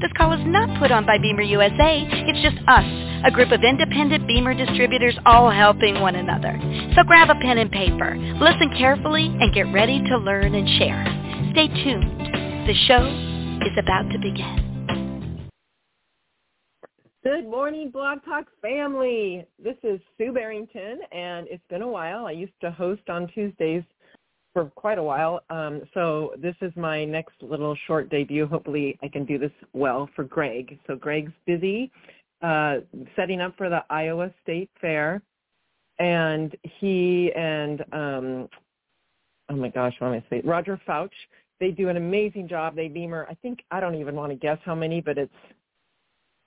This call is not put on by BEMER USA. It's just us, a group of independent BEMER distributors all helping one another. So grab a pen and paper, listen carefully, and get ready to learn and share. Stay tuned. The show is about to begin. Good morning, Blog Talk family. This is Sue Barrington, and it's been a while. I used to host on Tuesdays for quite a while. Um, so this is my next little short debut. Hopefully I can do this well for Greg. So Greg's busy uh, setting up for the Iowa State Fair. And he and, um, oh my gosh, what am I saying? Roger Fouch, they do an amazing job. They beamer, I think, I don't even want to guess how many, but it's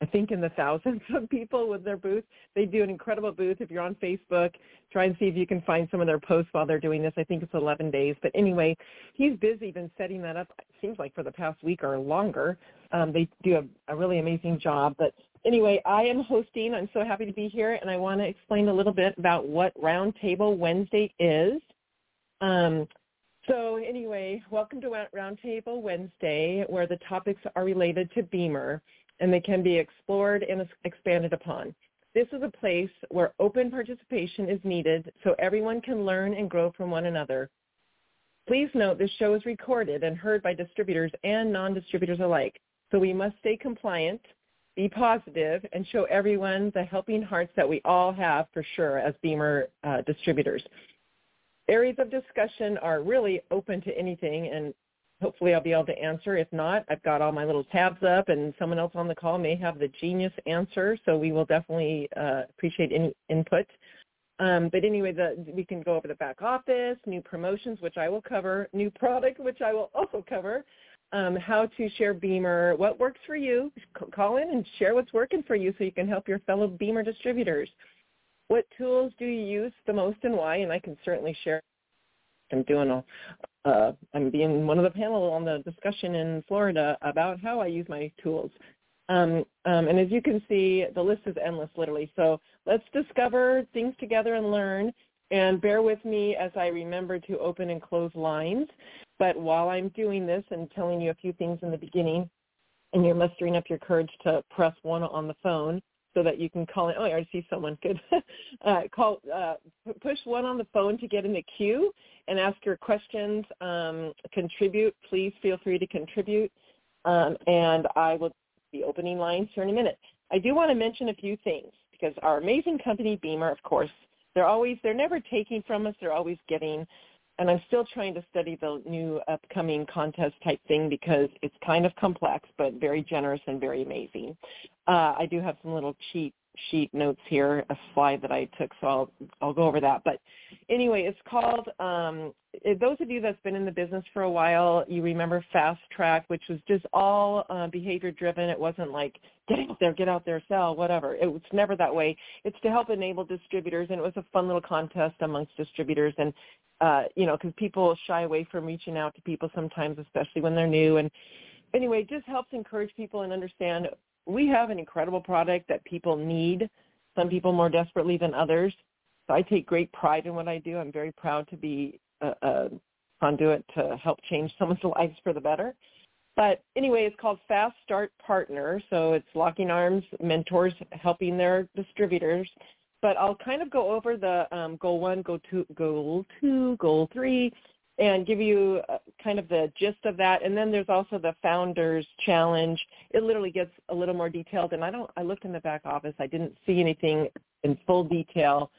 I think in the thousands of people with their booth. They do an incredible booth. If you're on Facebook, try and see if you can find some of their posts while they're doing this. I think it's 11 days. But anyway, he's busy been setting that up, it seems like for the past week or longer. Um, they do a, a really amazing job. But anyway, I am hosting. I'm so happy to be here, and I want to explain a little bit about what Roundtable Wednesday is. Um, so anyway, welcome to Roundtable Wednesday, where the topics are related to BEMER and they can be explored and expanded upon. This is a place where open participation is needed so everyone can learn and grow from one another. Please note this show is recorded and heard by distributors and non-distributors alike, so we must stay compliant, be positive, and show everyone the helping hearts that we all have for sure as BEMER uh, distributors. Areas of discussion are really open to anything, and hopefully I'll be able to answer. If not, I've got all my little tabs up and someone else on the call may have the genius answer. So we will definitely uh, appreciate any input. Um, but anyway, the, we can go over the back office, new promotions, which I will cover, new product, which I will also cover, um, how to share BEMER, what works for you. Call in and share what's working for you so you can help your fellow BEMER distributors. What tools do you use the most and why? And I can certainly share I'm doing a, uh, I'm being one of the panel on the discussion in Florida about how I use my tools. Um, um, and as you can see, the list is endless, literally. So let's discover things together and learn. And bear with me as I remember to open and close lines. But while I'm doing this and telling you a few things in the beginning, and you're mustering up your courage to press one on the phone, so that you can call in. Oh, I already see someone. Good. uh, call, uh, push one on the phone to get in the queue and ask your questions. Um, contribute. Please feel free to contribute. Um, and I will be opening lines here in a minute. I do want to mention a few things because our amazing company, BEMER, of course, they're always, they're never taking from us. They're always getting and I'm still trying to study the new upcoming contest type thing because it's kind of complex, but very generous and very amazing. Uh, I do have some little cheat sheet notes here, a slide that I took, so I'll I'll go over that. But anyway, it's called. Um, those of you that's been in the business for a while, you remember Fast Track, which was just all uh, behavior driven. It wasn't like get out there, get out there, sell, whatever. It was never that way. It's to help enable distributors, and it was a fun little contest amongst distributors, and uh, you know, because people shy away from reaching out to people sometimes, especially when they're new. And anyway, it just helps encourage people and understand we have an incredible product that people need, some people more desperately than others. So I take great pride in what I do. I'm very proud to be a, a conduit to help change someone's lives for the better. But anyway, it's called Fast Start Partner. So it's locking arms, mentors helping their distributors. But I'll kind of go over the um, goal one, goal two, goal two, goal three, and give you uh, kind of the gist of that. And then there's also the founders challenge. It literally gets a little more detailed. And I don't. I looked in the back office. I didn't see anything in full detail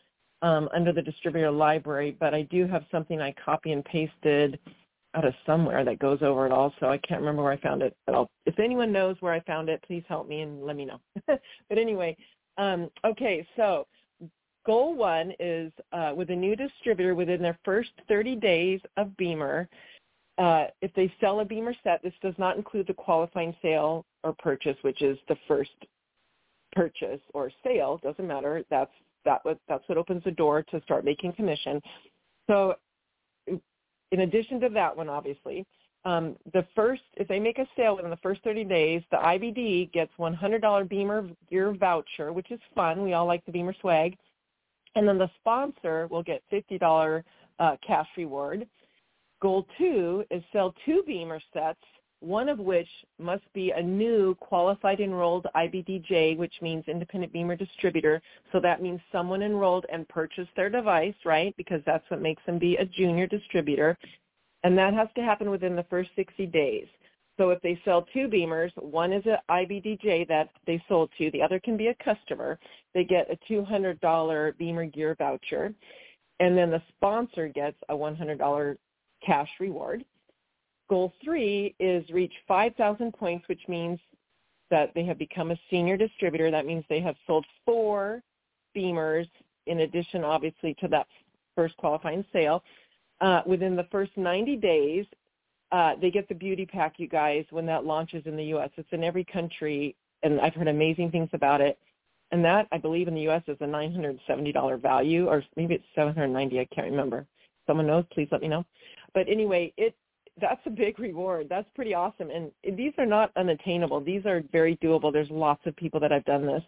um, under the distributor library, but I do have something I copy and pasted out of somewhere that goes over it all. So I can't remember where I found it, but I'll, if anyone knows where I found it, please help me and let me know. but anyway, um, okay, so goal one is uh, with a new distributor within their first 30 days of BEMER. uh, if they sell a BEMER set, this does not include the qualifying sale or purchase, which is the first purchase or sale. Doesn't matter. That's that what that's what opens the door to start making commission. So, in addition to that one, obviously, um, the first if they make a sale within the first 30 days, the IBD gets $100 BEMER gear voucher, which is fun. We all like the BEMER swag, and then the sponsor will get $50 uh, cash reward. Goal two is sell two BEMER sets, one of which must be a new qualified enrolled IBDJ, which means independent BEMER distributor. So that means someone enrolled and purchased their device, right? Because that's what makes them be a junior distributor. And that has to happen within the first 60 days. So if they sell two BEMERs, one is an IBDJ that they sold to, the other can be a customer, they get a $200 BEMER gear voucher. And then the sponsor gets a $100 cash reward. Goal three is reach 5,000 points, which means that they have become a senior distributor. That means they have sold four BEMERs in addition, obviously, to that first qualifying sale. Uh, within the first 90 days, uh, they get the beauty pack, you guys, when that launches in the U.S. It's in every country, and I've heard amazing things about it. And that, I believe, in the U.S. is a $970 value, or maybe it's 790 I can't remember. Someone knows, please let me know. But anyway, it that's a big reward. That's pretty awesome. And these are not unattainable. These are very doable. There's lots of people that have done this.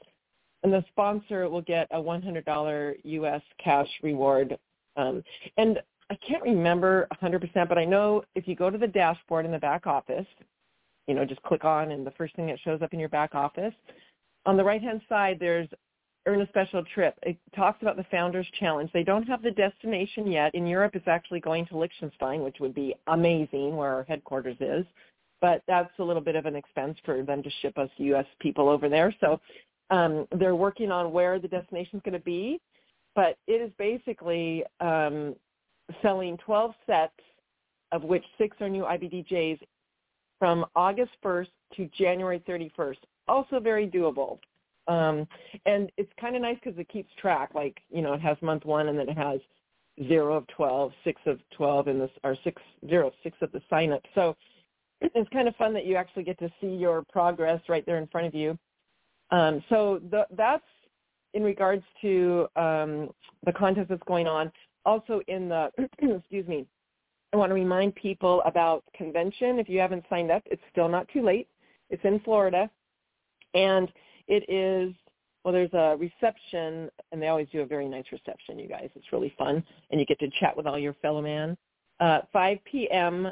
And the sponsor will get a $100 U.S. cash reward. Um, and I can't remember 100%, but I know if you go to the dashboard in the back office, you know, just click on and the first thing that shows up in your back office, on the right-hand side, there's earn a special trip. It talks about the Founders Challenge. They don't have the destination yet. In Europe, it's actually going to Liechtenstein, which would be amazing, where our headquarters is. But that's a little bit of an expense for them to ship us U.S. people over there. So um, they're working on where the destination is going to be. But it is basically um, selling 12 sets, of which six are new IBDJs, from August 1st to January 31st. Also very doable. Um, and it's kind of nice because it keeps track. Like you know, it has month one, and then it has zero of 12, six of 12, and this or six zero six of the sign up. So it's kind of fun that you actually get to see your progress right there in front of you. Um, so the, that's in regards to um, the contest that's going on. Also in the excuse me, I want to remind people about convention. If you haven't signed up, it's still not too late. It's in Florida, and it is well, there's a reception, and they always do a very nice reception, you guys. It's really fun, and you get to chat with all your fellow man. Uh, 5 p.m.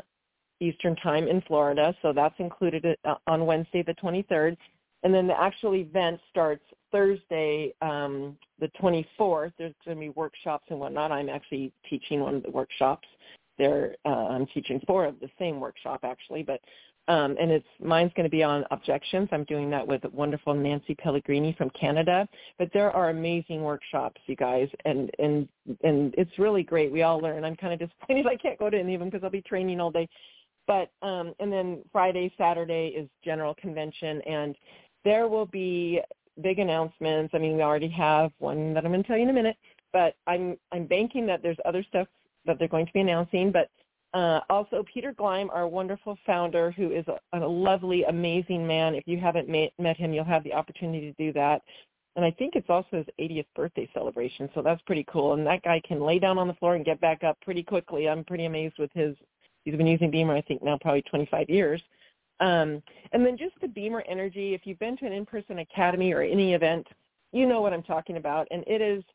Eastern Time in Florida, so that's included uh, on Wednesday the 23rd. And then the actual event starts Thursday, um, the 24th. There's going to be workshops and whatnot. I'm actually teaching one of the workshops. There, uh, I'm teaching four of the same workshop actually, but um, and it's mine's going to be on objections. I'm doing that with wonderful Nancy Pellegrini from Canada. But there are amazing workshops, you guys, and and and it's really great. We all learn. I'm kind of disappointed I can't go to any of them because I'll be training all day. But um, and then Friday, Saturday is general convention, and there will be big announcements. I mean, we already have one that I'm going to tell you in a minute. But I'm I'm banking that there's other stuff that they're going to be announcing. But uh, also, Peter Gleim, our wonderful founder, who is a, a lovely, amazing man. If you haven't met, met him, you'll have the opportunity to do that. And I think it's also his 80th birthday celebration, so that's pretty cool. And that guy can lay down on the floor and get back up pretty quickly. I'm pretty amazed with his. He's been using BEMER, I think, now probably 25 years. Um, and then just the BEMER energy. If you've been to an in-person academy or any event, you know what I'm talking about. And it is –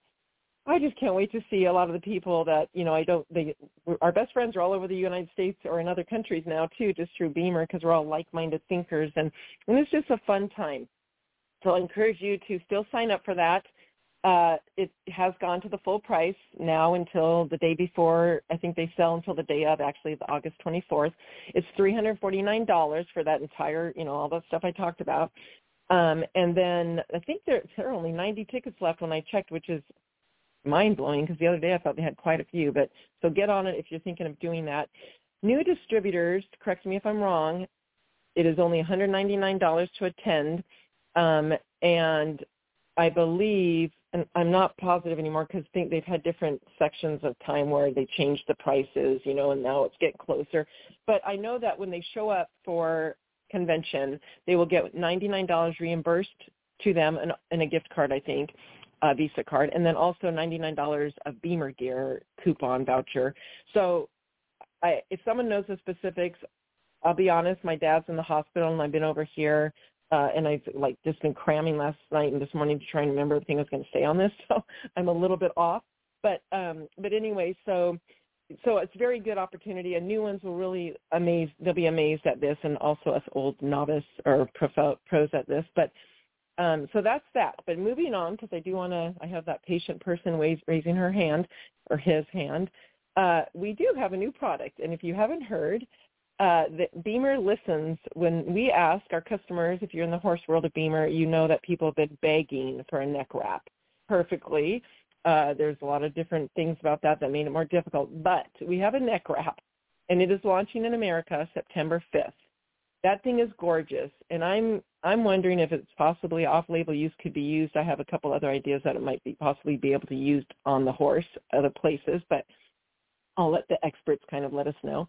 I just can't wait to see a lot of the people that you know I don't. They our best friends are all over the United States or in other countries now too, just through BEMER because we're all like-minded thinkers, and and it's just a fun time. So I encourage you to still sign up for that. Uh, it has gone to the full price now until the day before. I think they sell until the day of, actually, the August 24th. It's $349 for that entire, you know, all the stuff I talked about. Um, and then I think there, there are only 90 tickets left when I checked, which is mind blowing because the other day I thought they had quite a few. But so get on it if you're thinking of doing that. New distributors, correct me if I'm wrong, it is only $199 to attend, um, and I believe, and I'm not positive anymore because think they've had different sections of time where they changed the prices, you know, and now it's getting closer. But I know that when they show up for convention, they will get $99 reimbursed to them and, and a gift card, I think, a Visa card, and then also $99 of BEMER gear coupon voucher. So I, if someone knows the specifics, I'll be honest, my dad's in the hospital and I've been over here uh, and I've like just been cramming last night and this morning to try and remember everything I was going to say on this. So I'm a little bit off, but um, but anyway, so so it's a very good opportunity. And new ones will really amaze. They'll be amazed at this, and also us old novice or pro, pros at this. But um, so that's that. But moving on, because I do want to, I have that patient person raising her hand or his hand. Uh, we do have a new product, and if you haven't heard, uh, BEMER listens when we ask our customers, if you're in the horse world of BEMER, you know that people have been begging for a neck wrap perfectly. Uh, there's a lot of different things about that that made it more difficult, but we have a neck wrap, and it is launching in America September 5th. That thing is gorgeous, and I'm I'm wondering if it's possibly off-label use could be used. I have a couple other ideas that it might be possibly be able to be used on the horse, other places, but I'll let the experts kind of let us know.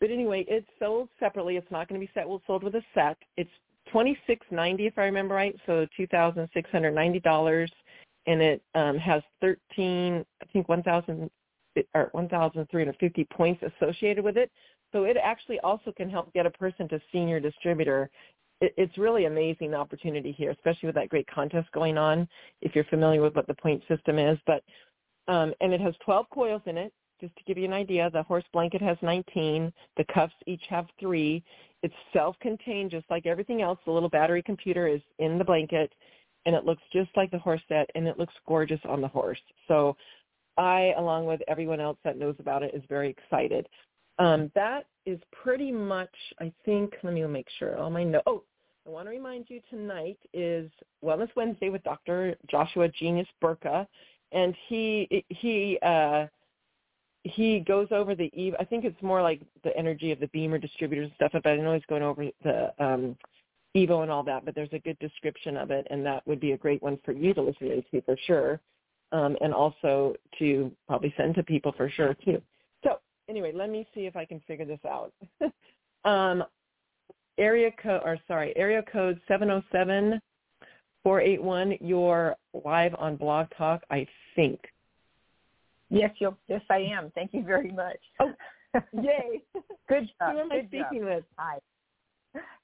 But anyway, it's sold separately. It's not going to be set. Well, sold with a set. It's twenty six ninety if I remember right. So two thousand six hundred ninety dollars, and it um, has thirteen, I think one thousand or one thousand three hundred fifty points associated with it. So it actually also can help get a person to senior distributor. It, it's really amazing opportunity here, especially with that great contest going on. If you're familiar with what the point system is, but um, and it has 12 coils in it just to give you an idea, the horse blanket has 19. The cuffs each have three. It's self-contained, just like everything else. The little battery computer is in the blanket, and it looks just like the horse set, and it looks gorgeous on the horse. So I, along with everyone else that knows about it, is very excited. Um, that is pretty much, I think, let me make sure, all my notes. Oh, I want to remind you tonight is Wellness Wednesday with Dr. Joshua Genius Burka, and he he uh, he goes over the. I think it's more like the energy of the BEMER distributors and stuff. But I know he's going over the um, Evo and all that. But there's a good description of it, and that would be a great one for you to listen to for sure, um, and also to probably send to people for sure too. So anyway, let me see if I can figure this out. um, area code, or sorry, area code seven zero oh seven four eight one. You're live on Blog Talk, I think. Yes, you yes, I am. Thank you very much. Oh, yay! Good job. Who am I speaking job. with? Hi.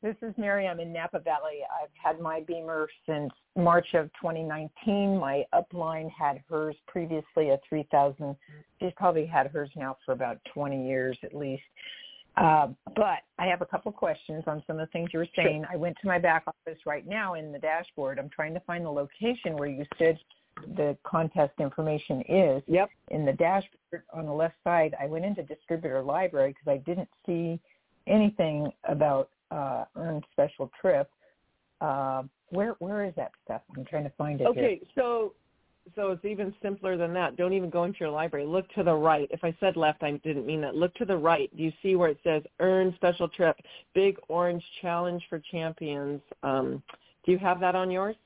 This is Mary. I'm in Napa Valley. I've had my Beamer since March of 2019. My upline had hers previously at 3,000. She's probably had hers now for about 20 years at least. Uh, but I have a couple questions on some of the things you were saying. Sure. I went to my back office right now in the dashboard. I'm trying to find the location where you said the contest information is. Yep. In the dashboard on the left side, I went into distributor library because I didn't see anything about uh, earned special trip. Uh, where where is that stuff? I'm trying to find it. Okay, here. so so it's even simpler than that. Don't even go into your library. Look to the right. If I said left, I didn't mean that. Look to the right. Do you see where it says Earn Special Trip, Big Orange Challenge for Champions? Um, do you have that on yours?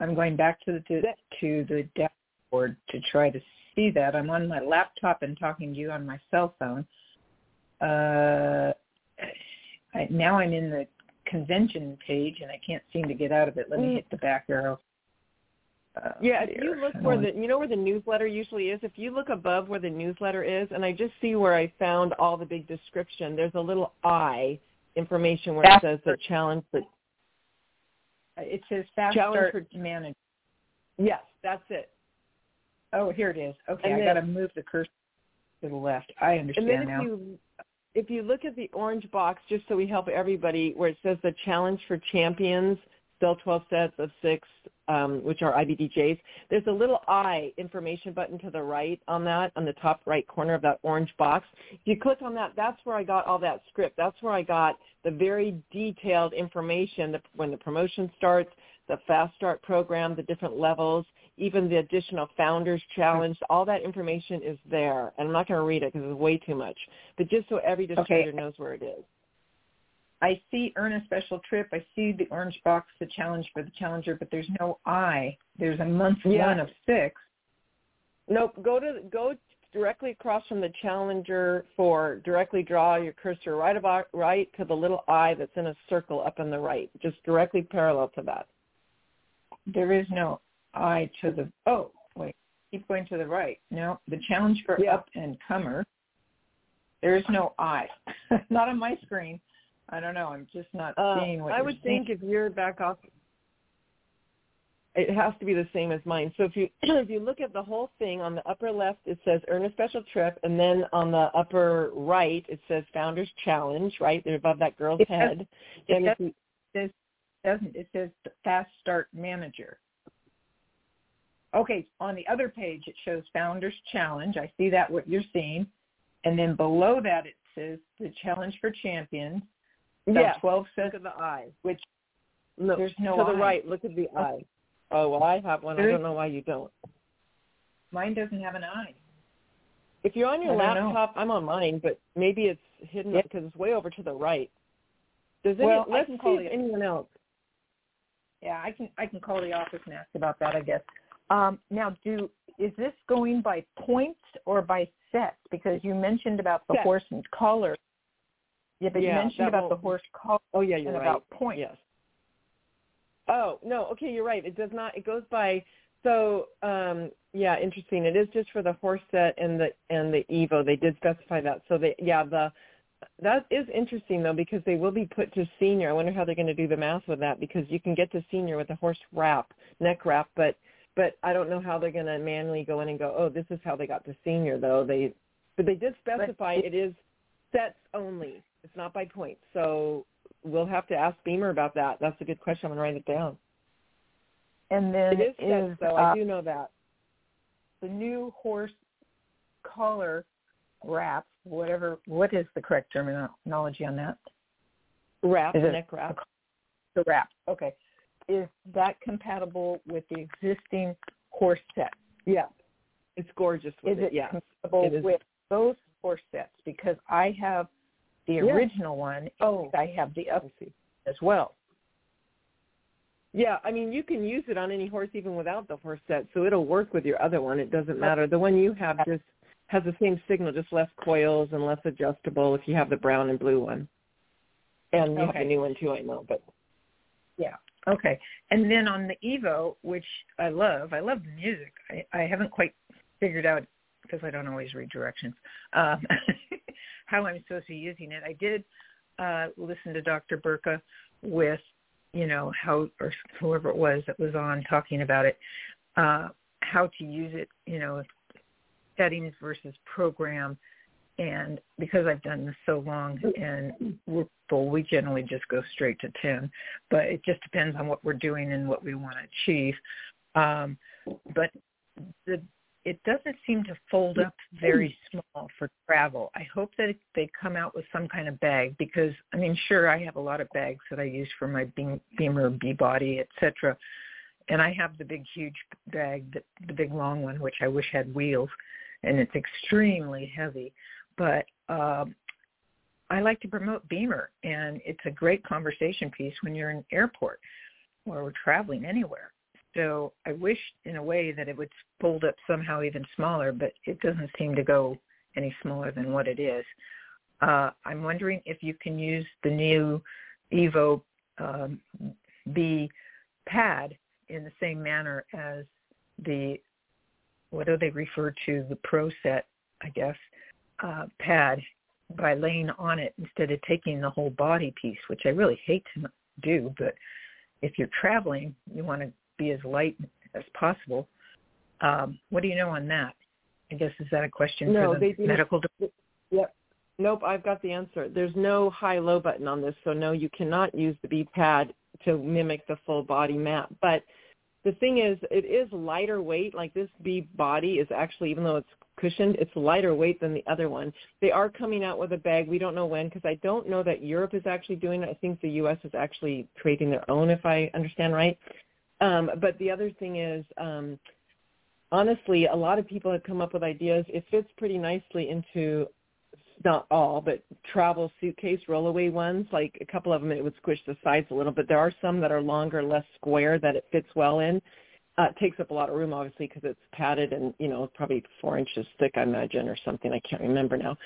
I'm going back to the to, to the dashboard to try to see that. I'm on my laptop and talking to you on my cell phone. Uh, I, now I'm in the convention page and I can't seem to get out of it. Let me hit the back arrow. Uh, yeah, if you look where the you know where the newsletter usually is, if you look above where the newsletter is, and I just see where I found all the big description, there's a little I information where it says the challenge that it says fast Challenge start for, manager. Yes, that's it. Oh, here it is. Okay, and I got to move the cursor to the left. I understand and then now. If you, if you look at the orange box, just so we help everybody, where it says the challenge for champions, still 12 sets of six, um, which are IBDJs. There's a little I information button to the right on that, on the top right corner of that orange box. If you click on that, that's where I got all that script. That's where I got the very detailed information when the promotion starts, the fast start program, the different levels, even the additional founders challenge, all that information is there. And I'm not going to read it because it's way too much. But just so every distributor okay. knows where it is. I see earn a special trip. I see the orange box, the challenge for the challenger, but there's no I. There's a month yeah. one of six. Nope. Go to go directly across from the challenger for directly draw your cursor right about right to the little I that's in a circle up in the right, just directly parallel to that. There is no I to the oh wait keep going to the right. No, the challenge for yeah. up and comer. There is no I, not on my screen. I don't know. I'm just not uh, seeing what I would seeing. think if you're back off it has to be the same as mine. So if you if you look at the whole thing on the upper left, it says earn a special trip, and then on the upper right, it says Founders Challenge. Right there above that girl's it head. And it, does, it doesn't. It says Fast Start Manager. Okay, on the other page it shows Founders Challenge. I see that what you're seeing, and then below that it says the Challenge for Champions. Yeah, twelve says look at the eye. Which no, there's no to eye. the right. Look at the eye. Oh well, I have one. I don't know why you don't. Mine doesn't have an eye. If you're on your laptop, I'm on mine, but maybe it's hidden because it's way over to the right. Does any, well, let's I can call see if anyone else. Yeah, I can I can call the office and ask about that. I guess. Um, now, do is this going by points or by sets? Because you mentioned about the Set. horse and collar. Yeah, but yeah, you mentioned about won't... the horse collar. Oh yeah, you're and right. about points. Yes. Oh no, okay, you're right. It does not. It goes by. So um, yeah, interesting. It is just for the horse set and the and the Evo. They did specify that. So they yeah the that is interesting though because they will be put to senior. I wonder how they're going to do the math with that because you can get to senior with a horse wrap, neck wrap, but but I don't know how they're going to manually go in and go, oh, this is how they got to senior though. They but they did specify it is sets only. It's not by points. So we'll have to ask BEMER about that. That's a good question. I'm gonna write it down. And then it is, is so uh, I do know that the new horse collar wrap. Whatever. What is the correct terminology on that? Wrap, is neck wrap. The wrap. Okay. Is that compatible with the existing horse set? Yeah. It's gorgeous with is it. it yeah. compatible it is. with those horse sets? Because I have the yeah. original one. Oh, I have the up as well. Yeah, I mean you can use it on any horse even without the horse set, so it'll work with your other one. It doesn't matter. The one you have just has the same signal, just less coils and less adjustable if you have the brown and blue one. And you okay. have the new one too, I know, but yeah. Okay. And then on the Evo, which I love, I love the music. I, I haven't quite figured out because I don't always read directions um, how I'm supposed to be using it. I did uh, listen to Dr. Burka with you know how or whoever it was that was on talking about it uh how to use it you know settings versus program and because I've done this so long and we're full, we generally just go straight to 10. But it just depends on what we're doing and what we want to achieve. Um, but the it doesn't seem to fold up very small for travel. I hope that they come out with some kind of bag because I mean, sure, I have a lot of bags that I use for my BEMER, B body, etc. And I have the big, huge bag, that, the big long one, which I wish had wheels, and it's extremely heavy. But um, I like to promote BEMER, and it's a great conversation piece when you're in an airport or traveling anywhere. So I wish in a way that it would fold up somehow even smaller, but it doesn't seem to go any smaller than what it is. Uh, I'm wondering if you can use the new Evo um, B pad in the same manner as the, what do they refer to, the Pro Set, I guess, uh, pad by laying on it instead of taking the whole body piece, which I really hate to do, but if you're traveling, you want to be as light as possible. Um, what do you know on that? I guess is that a question no, for the they medical? Yep. Nope, I've got the answer. There's no high-low button on this, so no, you cannot use the B pad to mimic the full body map. But the thing is, it is lighter weight. Like this B body is actually, even though it's cushioned, it's lighter weight than the other one. They are coming out with a bag. We don't know when because I don't know that Europe is actually doing it. I think the U.S. is actually creating their own, if I understand right. Um, but the other thing is, um, honestly, a lot of people have come up with ideas. It fits pretty nicely into not all, but travel suitcase rollaway ones. Like a couple of them, it would squish the sides a little, but there are some that are longer, less square that it fits well in. Uh, it takes up a lot of room, obviously, because it's padded and you know probably four inches thick, I imagine, or something. I can't remember now.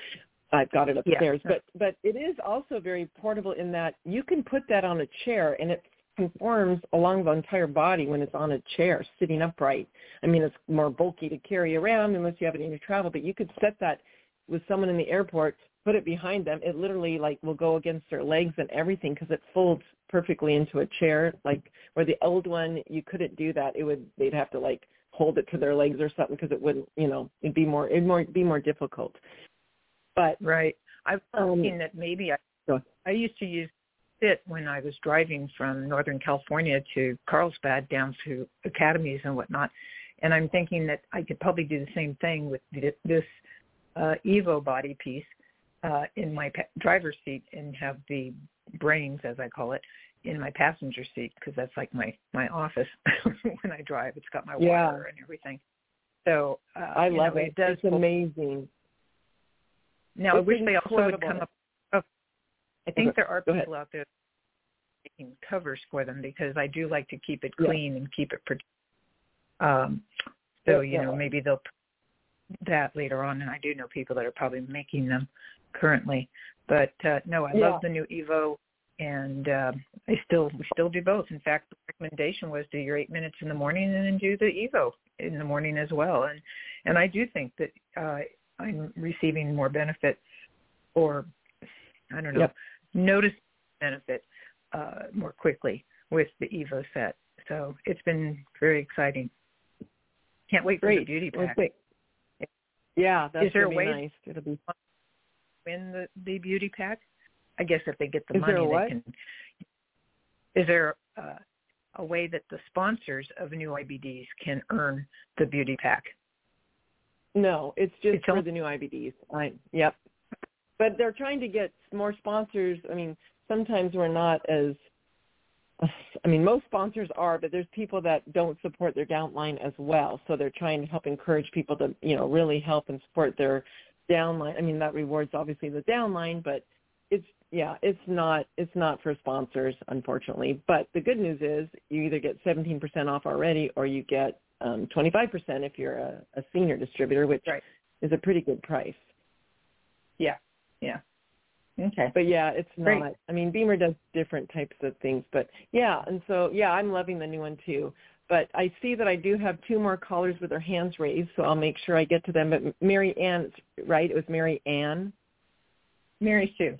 I've got it upstairs, yeah. but but it is also very portable in that you can put that on a chair and it conforms along the entire body when it's on a chair sitting upright. I mean, it's more bulky to carry around unless you have it in your travel, but you could set that with someone in the airport, put it behind them. It literally like will go against their legs and everything because it folds perfectly into a chair. Like where the old one, you couldn't do that. It would they'd have to like hold it to their legs or something because it wouldn't, you know, it'd be more it'd more be more difficult. But right, I've um, seen that maybe I I used to use it when I was driving from Northern California to Carlsbad down to academies and whatnot. And I'm thinking that I could probably do the same thing with this uh, Evo body piece uh, in my pa- driver's seat and have the brains, as I call it, in my passenger seat because that's like my my office when I drive. It's got my water Yeah. and everything. So uh, I love know, it. It does. It's amazing. Now I It's wish they also would come up. I think Okay, there are go ahead. people out there making covers for them because I do like to keep it Yeah. clean and keep it. Pro- um, so Yeah, you know maybe they'll put that later on, and I do know people that are probably making them currently. But uh, no, I Yeah. love the new Evo, and uh, I still we still do both. In fact, the recommendation was do your eight minutes in the morning and then do the Evo in the morning as well. And and I do think that uh, I'm receiving more benefit, or I don't know, Yep. Notice benefit uh, more quickly with the Evo set. So it's been very exciting. Can't wait for the beauty pack. Yeah, that's Is there a way- nice. It'll be fun. win the the beauty pack? I guess if they get the Is money, they can. Is there uh, a way that the sponsors of new IBDs can earn the beauty pack? No, it's just It's for all- the new IBDs. I yep. But they're trying to get more sponsors. I mean, sometimes we're not as I mean, most sponsors are, but there's people that don't support their downline as well. So they're trying to help encourage people to, you know, really help and support their downline. I mean, that rewards obviously the downline, but it's yeah, it's not it's not for sponsors, unfortunately. But the good news is you either get 17% off already or you get um, 25% if you're a, a senior distributor, which Right. is a pretty good price. Yeah, yeah. Okay. But yeah, it's Great. not. I mean, BEMER does different types of things, but yeah, and so yeah, I'm loving the new one too. But I see that I do have two more callers with their hands raised, so I'll make sure I get to them. But Mary Ann, right? It was Mary Ann. Mary Sue.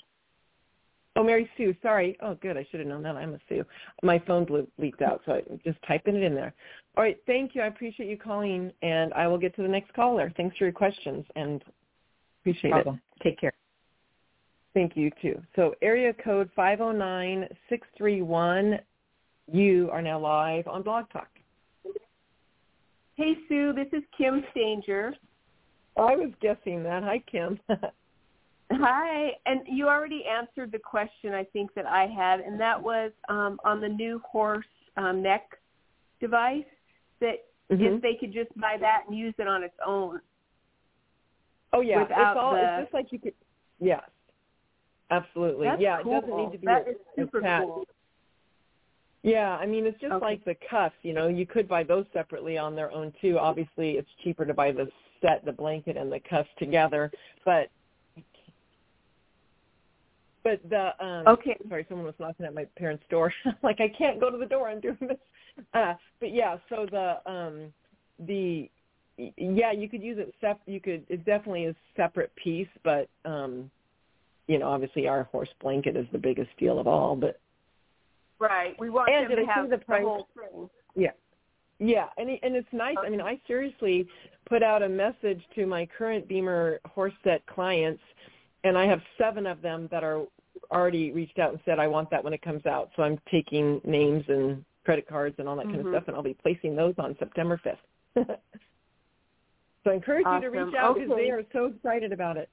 Oh, Mary Sue. Sorry. Oh, good. I should have known that. I'm a Sue. My phone blew, leaked out, so I'm just typing it in there. All right. Thank you. I appreciate you calling, and I will get to the next caller. Thanks for your questions, and appreciate it. Take care. Thank you too. So area code 509-631, you are now live on Blog Talk. Hey Sue, this is Kim Stanger. I was guessing that. Hi, Kim. Hi, and you already answered the question I think that I had, and that was um, on the new horse um, neck device. That Mhm. if they could just buy that and use it on its own. Oh yeah, without it's all. the- It's just like you could. Yes, absolutely. That's yeah, cool. it doesn't need to be. That a- is super cool. Yeah, I mean it's just Okay. like the cuffs. You know, you could buy those separately on their own too. Obviously, it's cheaper to buy the set, the blanket, and the cuffs together. But but the um Okay. sorry, someone was knocking at my parents' door. like I can't go to the door. I'm doing this. Uh, but yeah, so the um the yeah, you could use it sep. You could it definitely is separate piece, but um you know, obviously our horse blanket is the biggest deal of all. But Right. We want And them to see have the the, price? whole thing. yeah, yeah, and and it's nice. I mean, I seriously put out a message to my current BEMER horse set clients, and I have seven of them that are already reached out and said I want that when it comes out. So I'm taking names and credit cards and all that kind of Mhm. stuff, and I'll be placing those on September 5th. so I encourage you to reach out because Okay. they are so excited about it.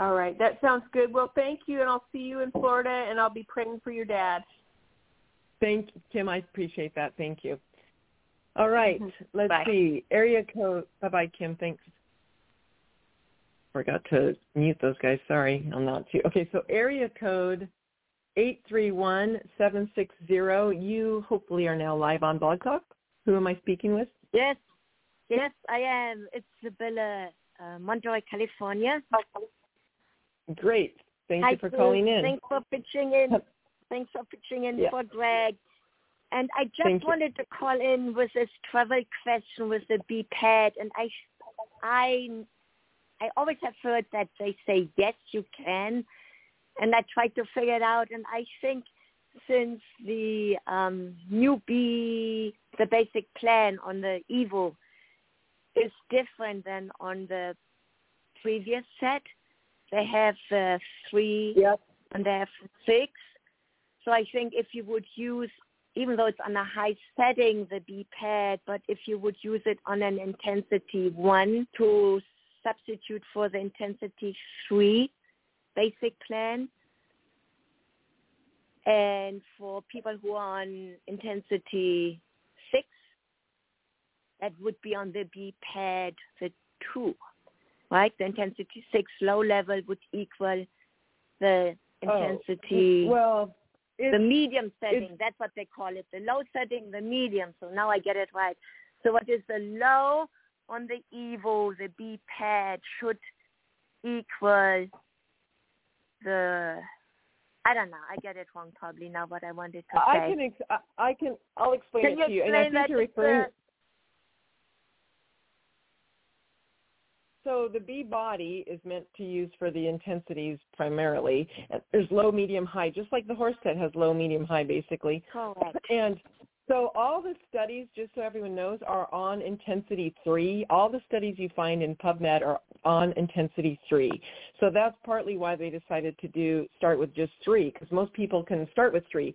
All right. That sounds good. Well, thank you, and I'll see you in Florida, and I'll be praying for your dad. Thank you, Kim. I appreciate that. Thank you. All right. Mm-hmm. Let's Bye. see. Area code. Bye bye, Kim. Thanks. Forgot to mute those guys. Sorry, I'm not too. Okay, so area code eight three one seven six zero. You hopefully are now live on Blog Talk. Who am I speaking with? Yes, yes, I am. It's Sibylla, uh, Monterey, California. Great. Thank you for calling in. Thanks for pitching in. Thanks for pitching in yeah. for Greg. And I just Thank wanted you. to call in with this travel question with the BPAD, and I, I, I always have heard that they say yes, you can, and I tried to figure it out, and I think since the um, new B, the basic plan on the Evo is different than on the previous set. They have uh, three yep. and they have six. So I think if you would use even though it's on a high setting, the B pad, but if you would use it on an intensity one to substitute for the intensity three basic plan, and for people who are on intensity six, that would be on the BPAD, the two, right? The intensity six low level would equal the oh, intensity. Oh, well, the medium setting. That's what they call it. The low setting, the medium. So now I get it right. So what is the low on the EVO, the B pad should equal the I don't know. I get it wrong probably now. What I wanted to say. I can. Ex- I can. I'll explain can it to you. And I think you're uh, referring. So the B body is meant to use for the intensities primarily. There's low, medium, high, just like the horse set has low, medium, high basically. Correct. And so all the studies, just so everyone knows, are on intensity three. All the studies you find in PubMed are on intensity three. So that's partly why they decided to do start with just three, because most people can start with three.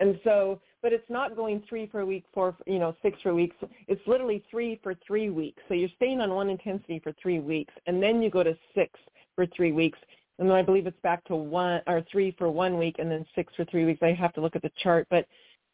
And so but it's not going three for a week, four, you know, six for weeks. It's literally three for three weeks. So you're staying on one intensity for three weeks, and then you go to six for three weeks, and then I believe it's back to one or three for one week, and then six for three weeks. I have to look at the chart, but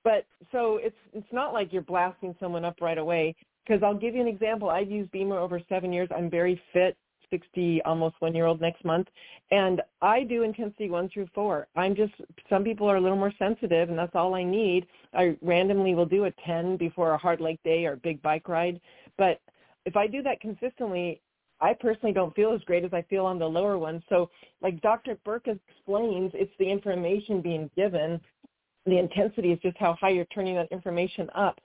but so it's it's not like you're blasting someone up right away. Because I'll give you an example. I've used BEMER over seven years. I'm very fit. 60 almost one year old next month and i do intensity one through four. I'm just some people are a little more sensitive and that's all i need. I randomly will do a 10 before a hard leg day or a big bike ride but if i do that consistently i personally don't feel as great as i feel on the lower one so like dr burke explains it's the information being given. The intensity is just how high you're turning that information up.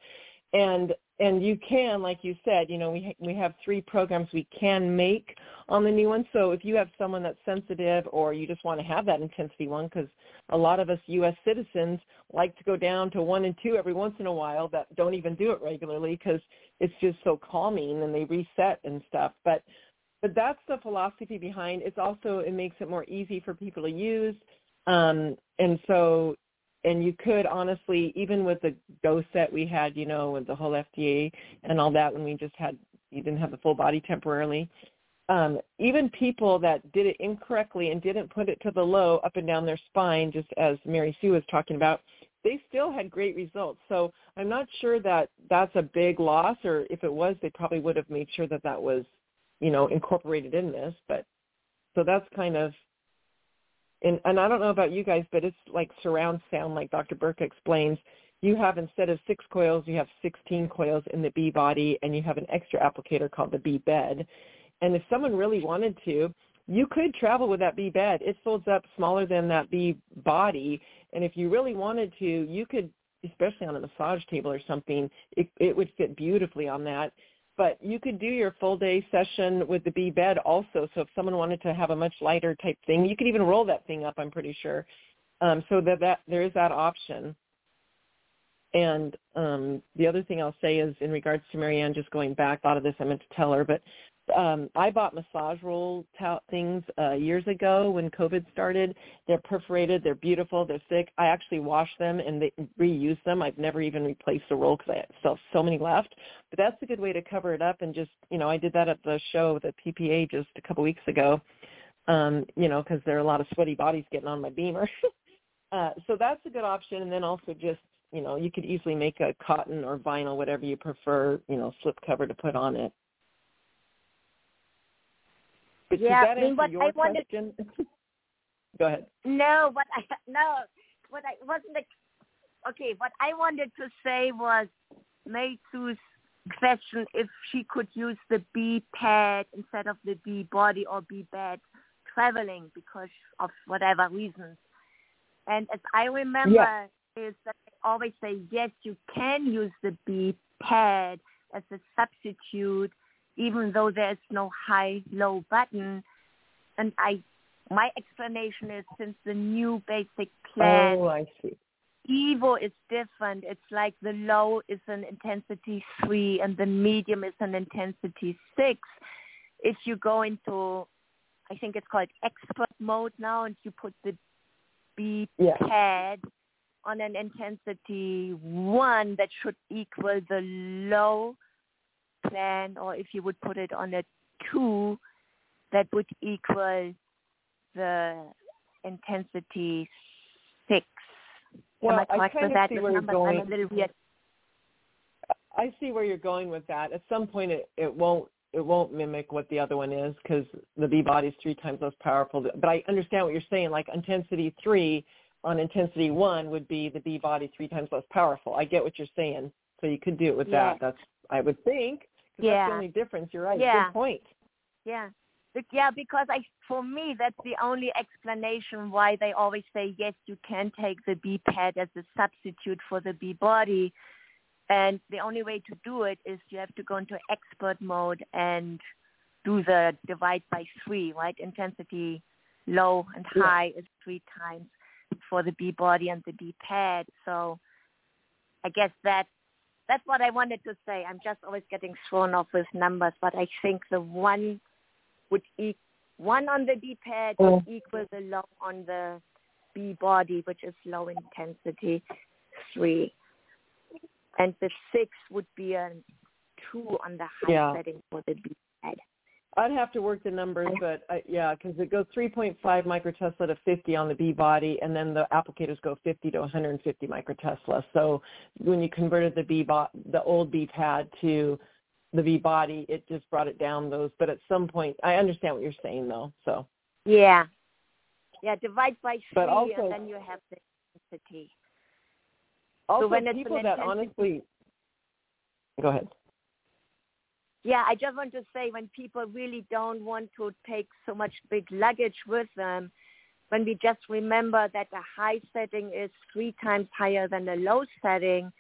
And and you can, like you said, you know, we we have three programs we can make on the new one. So if you have someone that's sensitive, or you just want to have that intensity one, because a lot of us U.S. citizens like to go down to one and two every once in a while that don't even do it regularly because it's just so calming and they reset and stuff. But but that's the philosophy behind. It's also it makes it more easy for people to use. Um, and so and you could honestly, even with the dose set we had, you know, with the whole FDA and all that, when we just had, you didn't have the full body temporarily, um, even people that did it incorrectly and didn't put it to the low up and down their spine, just as Mary Sue was talking about, they still had great results. So I'm not sure that that's a big loss, or if it was, they probably would have made sure that that was, you know, incorporated in this. But so that's kind of and and I don't know about you guys, but it's like surround sound, like Dr. Burke explains. You have instead of six coils, you have 16 coils in the B body, and you have an extra applicator called the B bed. And if someone really wanted to, you could travel with that B bed. It folds up smaller than that B body, and if you really wanted to, you could, especially on a massage table or something, it, it would fit beautifully on that but you could do your full day session with the B bed also. So if someone wanted to have a much lighter type thing, you could even roll that thing up. I'm pretty sure. Um, so that that there is that option. And um, the other thing I'll say is in regards to Marianne, just going back, a lot of this I meant to tell her, but um, I bought massage roll ta- things uh, years ago when COVID started. They're perforated. They're beautiful. They're thick. I actually wash them and they reuse them. I've never even replaced the roll because I still have so many left. But that's a good way to cover it up and just, you know, I did that at the show, the PPA, just a couple weeks ago. Um, you know, because there are a lot of sweaty bodies getting on my BEMER. uh, so that's a good option. And then also just you know, you could easily make a cotton or vinyl, whatever you prefer, you know, slip cover to put on it. But yeah, that I mean, answer your I wanted, question? Go ahead. No, what I no, what I wasn't. Okay, what I wanted to say was May Sue's question if she could use the B pad instead of the B body or B bed traveling because of whatever reasons. And as I remember, is that they always say yes, you can use the B pad as a substitute, even though there's no high low button. And I, my explanation is since the new basic plan. Oh, I see. Evo is different. It's like the low is an intensity three and the medium is an intensity six. If you go into, I think it's called expert mode now, and you put the B yeah. pad on an intensity one, that should equal the low plan, or if you would put it on a two, that would equal the intensity six. Well, Am I correct I with that? see where you're going. I'm a little weird. I see where you're going with that. At some point, it, it won't it won't mimic what the other one is because the B body is three times less powerful. But I understand what you're saying. Like intensity three on intensity one would be the B body three times less powerful. I get what you're saying. So you could do it with yeah. that. That's I would think. Yeah. That's the only difference. You're right. Yeah. Good point. Yeah. Yeah, because I, for me, that's the only explanation why they always say yes, you can take the B pad as a substitute for the B body, and the only way to do it is you have to go into expert mode and do the divide by three, right? Intensity low and high yeah. is three times for the B body and the B pad. So I guess that that's what I wanted to say. I'm just always getting thrown off with numbers, but I think the one would equal one on the B-pad would mm. equal the low on the B body, which is low intensity three, and the six would be a two on the high yeah. setting for the B pad. I'd have to work the numbers, but uh, yeah, because it goes 3.5 microtesla to 50 on the B body, and then the applicators go 50 to 150 microtesla. So when you converted the B bo- the old B pad to the B body, it just brought it down those. But at some point, I understand what you're saying though. So yeah, yeah, divide by three, but also, and then you have the intensity. Also, so when it's people that intensity, honestly, go ahead. Yeah, I just want to say when people really don't want to take so much big luggage with them, when we just remember that the high setting is three times higher than the low setting,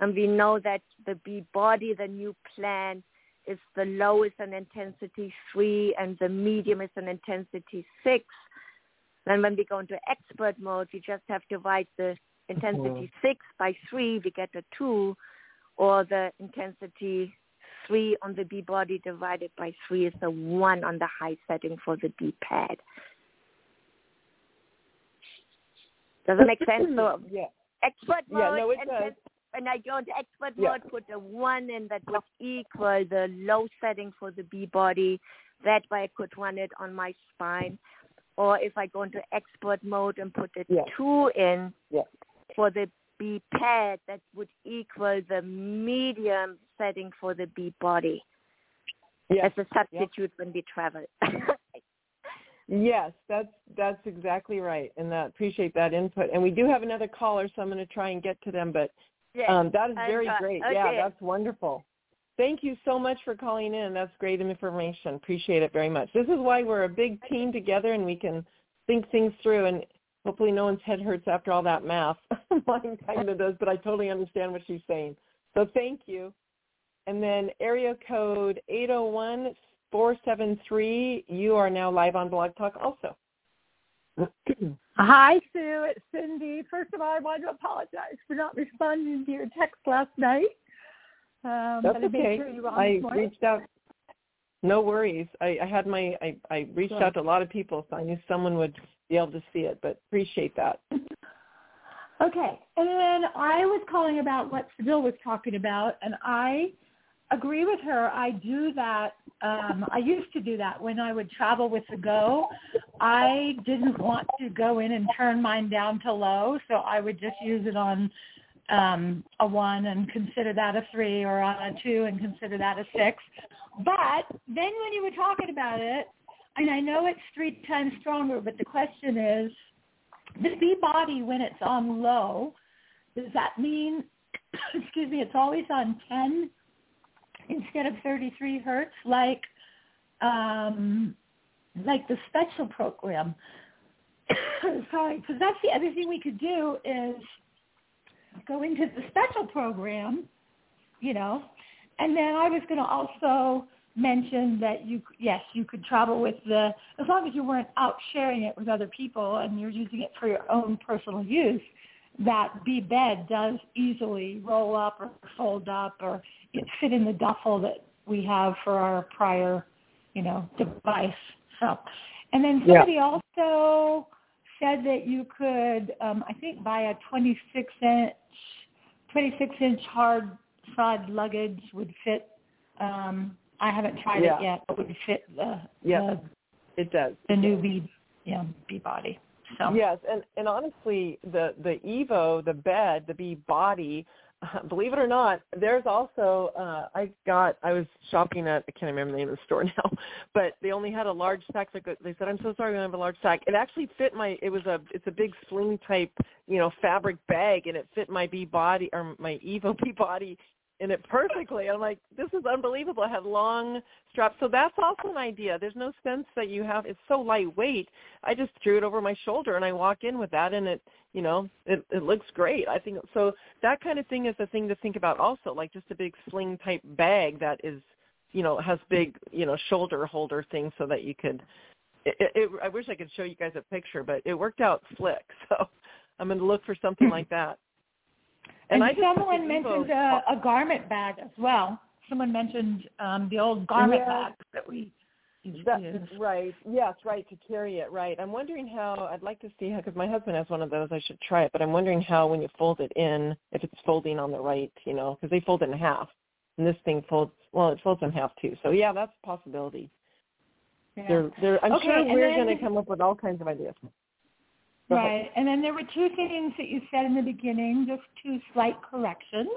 and we know that the B body, the new plan, is the low is an intensity three and the medium is an intensity six. Then when we go into expert mode, we just have to divide the intensity Mm-hmm. six by three, we get a two, or the intensity three on the B body divided by three is the one on the high setting for the B pad. Does it make sense? So yeah. expert mode Yeah, no, it and does. when I go into expert Yeah. mode, put a one in that would equal the low setting for the B body. That way I could run it on my spine. Or if I go into expert mode and put a Yeah. two in Yeah. for the B pad, that would equal the medium setting for the B body Yes. as a substitute when we travel. Yes, that's that's exactly right, and I appreciate that input. And we do have another caller, so I'm going to try and get to them. But yes. um, that is very great. okay. Yeah, that's wonderful. Thank you so much for calling in. That's great information. Appreciate it very much. This is why we're a big team together, and we can think things through. And hopefully, no one's head hurts after all that math. Mine kind of does, but I totally understand what she's saying. So thank you. And then area code 801 473. You are now live on Blog Talk also. Hi, Sue. It's Cindy. First of all, I want to apologize for not responding to your text last night. Um, That's okay. sure you were on I reached out. No worries. I, I had my I, I reached Sure. out to a lot of people, so I knew someone would be able to see it. But appreciate that. Okay. And then I was calling about what Sibyl was talking about, and I agree with her. I do that. Um, I used to do that when I would travel with the Go. I didn't want to go in and turn mine down to low, so I would just use it on um, a one and consider that a three, or on a two and consider that a six. But then when you were talking about it, and I know it's three times stronger, but the question is, the B body when it's on low, does that mean, excuse me, it's always on 10 instead of 33 hertz, like um, like the special program? Sorry, because that's the other thing we could do is go into the special program, you know, and then I was going to also mention that you yes you could travel with the as long as you weren't out sharing it with other people and you're using it for your own personal use that B bed does easily roll up or fold up or it fit in the duffel that we have for our prior you know device so and then somebody yeah. also said that you could um I think buy a 26 inch 26 inch hard side luggage would fit um I haven't tried yeah. it yet, but would fit the yeah, the, it does the new B yeah B body. So yes, and and honestly, the the Evo, the bed, the B body. Believe it or not, there's also uh I got I was shopping at I can't remember the name of the store now, but they only had a large sack. Like they said, I'm so sorry, we don't have a large sack. It actually fit my. It was a it's a big sling type you know fabric bag, and it fit my B body or my Evo B body in it perfectly. I'm like, this is unbelievable. I had long straps. So that's also an idea. There's no sense that you have it's so lightweight. I just threw it over my shoulder and I walk in with that and it you know, it it looks great. I think so that kind of thing is a thing to think about also, like just a big sling type bag that is you know, has big, you know, shoulder holder things so that you could it, it, I wish I could show you guys a picture, but it worked out slick. So I'm going to look for something like that. And, and someone mentioned a, a garment bag as well. Someone mentioned um, the old garment bags that we that, right. Yes, right, to carry it, right. I'm wondering how, I'd like to see how, because my husband has one of those, I should try it, but I'm wondering how when you fold it in, if it's folding on the right, you know, because they fold it in half. And this thing folds, well, it folds in half too. So yeah, that's a possibility. Yeah. They're, they're, I'm okay, sure we're going to come up with all kinds of ideas. Right. And then there were two things that you said in the beginning, just two slight corrections.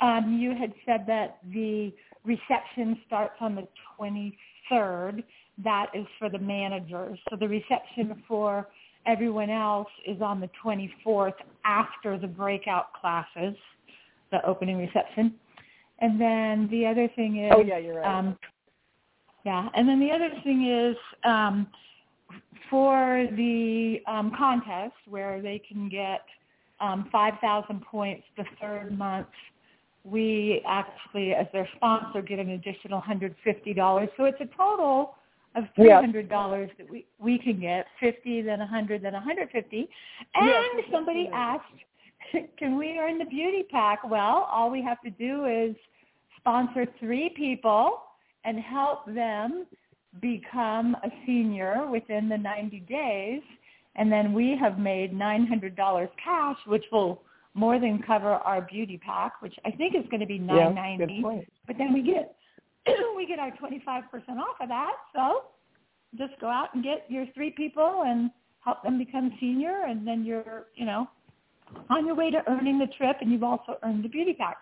Um, you had said that the reception starts on the 23rd. That is for the managers. So the reception for everyone else is on the 24th after the breakout classes, the opening reception. And then the other thing is... Oh, yeah, you're right. Um, yeah. And then the other thing is um, for the um, contest where they can get um, 5,000 points the third month, we actually, as their sponsor, get an additional $150. So it's a total of $300 yeah. that we, we can get, 50 then 100 then 150 And yes, somebody asked, can we earn the beauty pack? Well, all we have to do is sponsor three people and help them become a senior within the 90 days, and then we have made $900 cash, which will more than cover our beauty pack, which I think is going to be 990. Yeah, but then we get we get our 25% off of that. So just go out and get your three people and help them become senior, and then you're you know on your way to earning the trip, and you've also earned the beauty pack.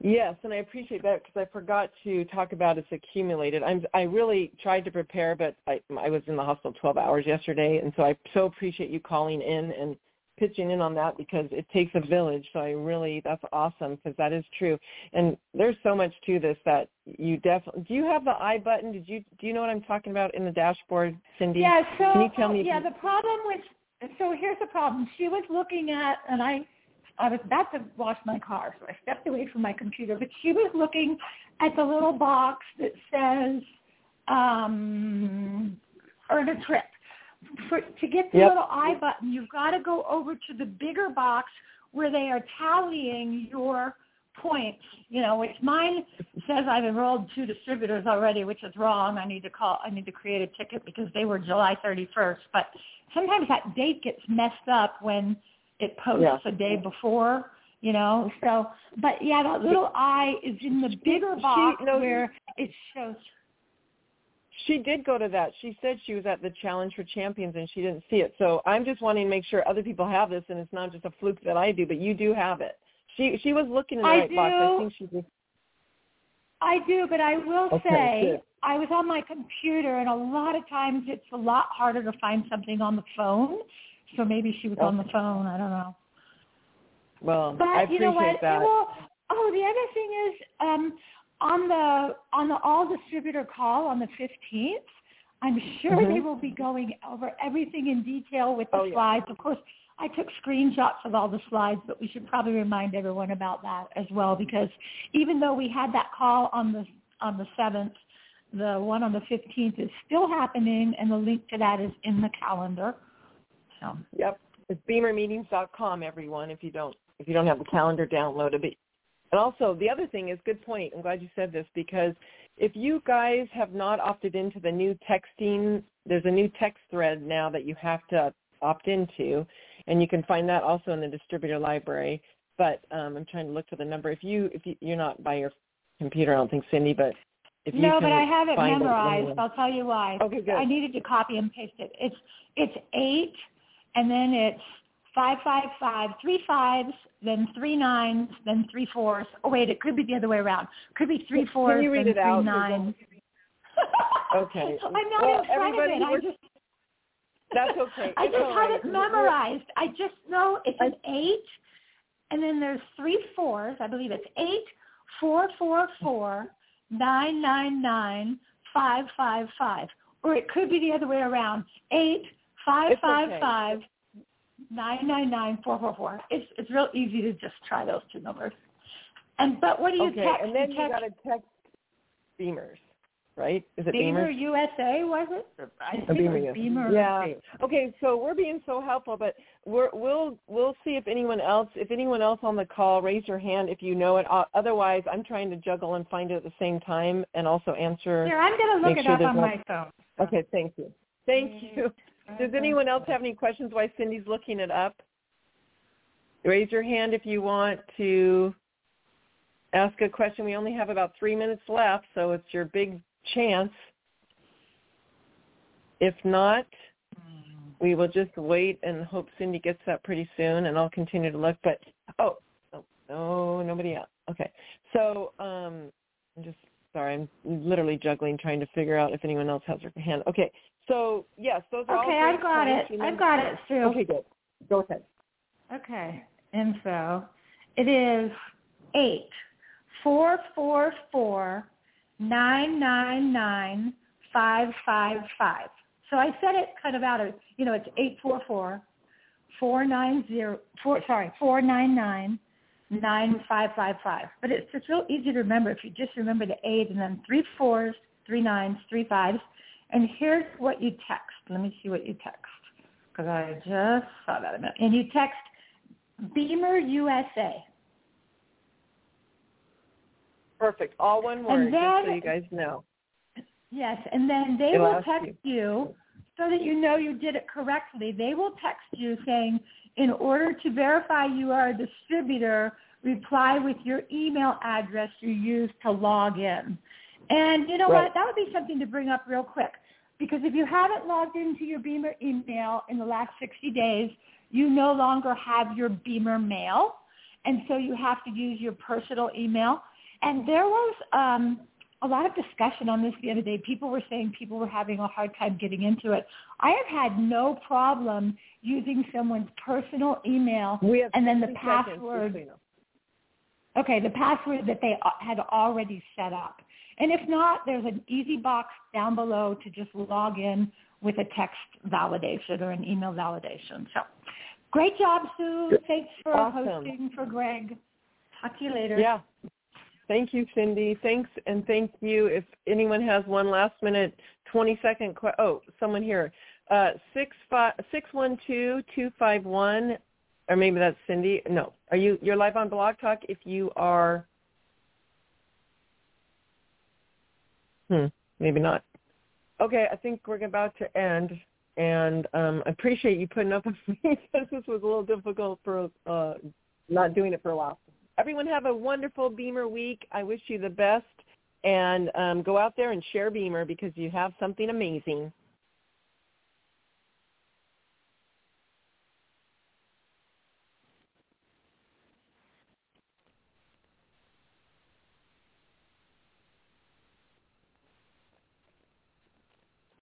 Yes, and I appreciate that because I forgot to talk about it's accumulated. I'm I really tried to prepare, but I I was in the hospital 12 hours yesterday, and so I so appreciate you calling in and pitching in on that because it takes a village. So I really that's awesome because that is true. And there's so much to this that you definitely. Do you have the I button? Did you do you know what I'm talking about in the dashboard, Cindy? Yeah. So Can you tell me? Yeah. The problem with so here's the problem. She was looking at, and I I was about to wash my car, so I stepped away from my computer. But she was looking at the little box that says um, "earn a trip." For, to get the yep. little I button, you've got to go over to the bigger box where they are tallying your points. You know, which mine says I've enrolled two distributors already, which is wrong. I need to call. I need to create a ticket because they were July 31st. But sometimes that date gets messed up when it posts yeah. a day before, you know. So, but yeah, that little I is in the bigger box she, no, where it shows. She did go to that. She said she was at the Challenge for Champions and she didn't see it. So I'm just wanting to make sure other people have this and it's not just a fluke that I do, but you do have it. She she was looking in the I right do. box. I think she just I do, but I will Okay, say good. I was on my computer, and a lot of times it's a lot harder to find something on the phone. So maybe she was on the phone. I don't know. well, But I you know appreciate what? that. Well, oh, the other thing is um, on the on the all distributor call on the fifteenth. I'm sure Mhm. they will be going over everything in detail with the Oh, yeah. slides. Of course, I took screenshots of all the slides, but we should probably remind everyone about that as well because even though we had that call on the on the seventh, the one on the fifteenth is still happening, and the link to that is in the calendar. So Yep. It's bemermeetings.com, everyone, if you don't if you don't have the calendar downloaded. But and also the other thing is good point. I'm glad you said this because if you guys have not opted into the new texting, there's a new text thread now that you have to opt into, and you can find that also in the distributor library. But um, I'm trying to look for the number. If you if you, you're not by your computer, I don't think Cindy, but if you no, can but I have it memorized. anyway. I'll tell you why. Okay, good. I needed to copy and paste it. It's it's eight, and then it's five five five, three fives, then three nines, then three fours. Oh wait, it could be the other way around. Could be three Can fours, you read then it three out? nines. Okay. I'm not Well, in front of it. I just That's okay. I It's just all have right. it memorized. I just know it's an eight, and then there's three fours. I believe it's eight, four, four, four, nine, nine, nine, five, five, five. Or it could be the other way around. Eight, five, It's five, five, nine, nine, nine, four, four, four. It's it's real easy to just try those two numbers. And but what do you okay, text? and then you you got to text BEMERs, right? Is it BEMER BEMERs? USA was it? I think BEMER, it BEMER. Yeah. Okay, so we're being so helpful, but we're, we'll we'll see if anyone else if anyone else on the call raise your hand if you know it. Uh, otherwise, I'm trying to juggle and find it at the same time and also answer. Here, I'm to look it sure up on no- my phone. Okay, thank you. Thank you. Does anyone else have any questions while Cindy's looking it up? Raise your hand if you want to ask a question. We only have about three minutes left, so it's your big chance. If not, we will just wait and hope Cindy gets that pretty soon, and I'll continue to look. But oh, no, no nobody else. Okay, so um, I'm just sorry. I'm literally juggling, trying to figure out if anyone else has their hand. Okay, so yes, those are okay, all. Okay, I've got it. I've got it, Sue. Okay, good. Go ahead. Okay, info. It is eight four four four nine nine nine five five five. So I said it kind of out of you know it's eight four four four nine zero four sorry four nine nine nine five five five. But it's it's real easy to remember if you just remember the eight and then three fours, three nines, three fives. And here's what you text. Let me see what you text because I just saw that a minute. And you text BEMER USA. Perfect. All one word, just so you guys know. Yes, and then they It'll will text you so that you know you did it correctly. They will text you saying, in order to verify you are a distributor, reply with your email address you used to log in. And you know Right. what? That would be something to bring up real quick. Because if you haven't logged into your BEMER email in the last 60 days, you no longer have your BEMER mail. And so you have to use your personal email. And there was um, a lot of discussion on this the other day. People were saying people were having a hard time getting into it. I have had no problem using someone's personal email and then the 60 seconds, just password so you know. Okay, the password that they had already set up. And if not, there's an easy box down below to just log in with a text validation or an email validation. So great job, Sue. Thanks for Awesome. hosting for Greg. Talk to you later. Yeah. Thank you, Cindy. Thanks, and thank you. If anyone has one last minute, 20 second, que- oh, someone here. Uh, six five six one two two five one, or maybe that's Cindy. No, are you? You're live on Blog Talk. If you are, hmm, maybe not. Okay, I think we're about to end, and um, I appreciate you putting up with me because this was a little difficult for uh, not doing it for a while. Everyone have a wonderful BEMER week. I wish you the best. and um, go out there and share BEMER because you have something amazing.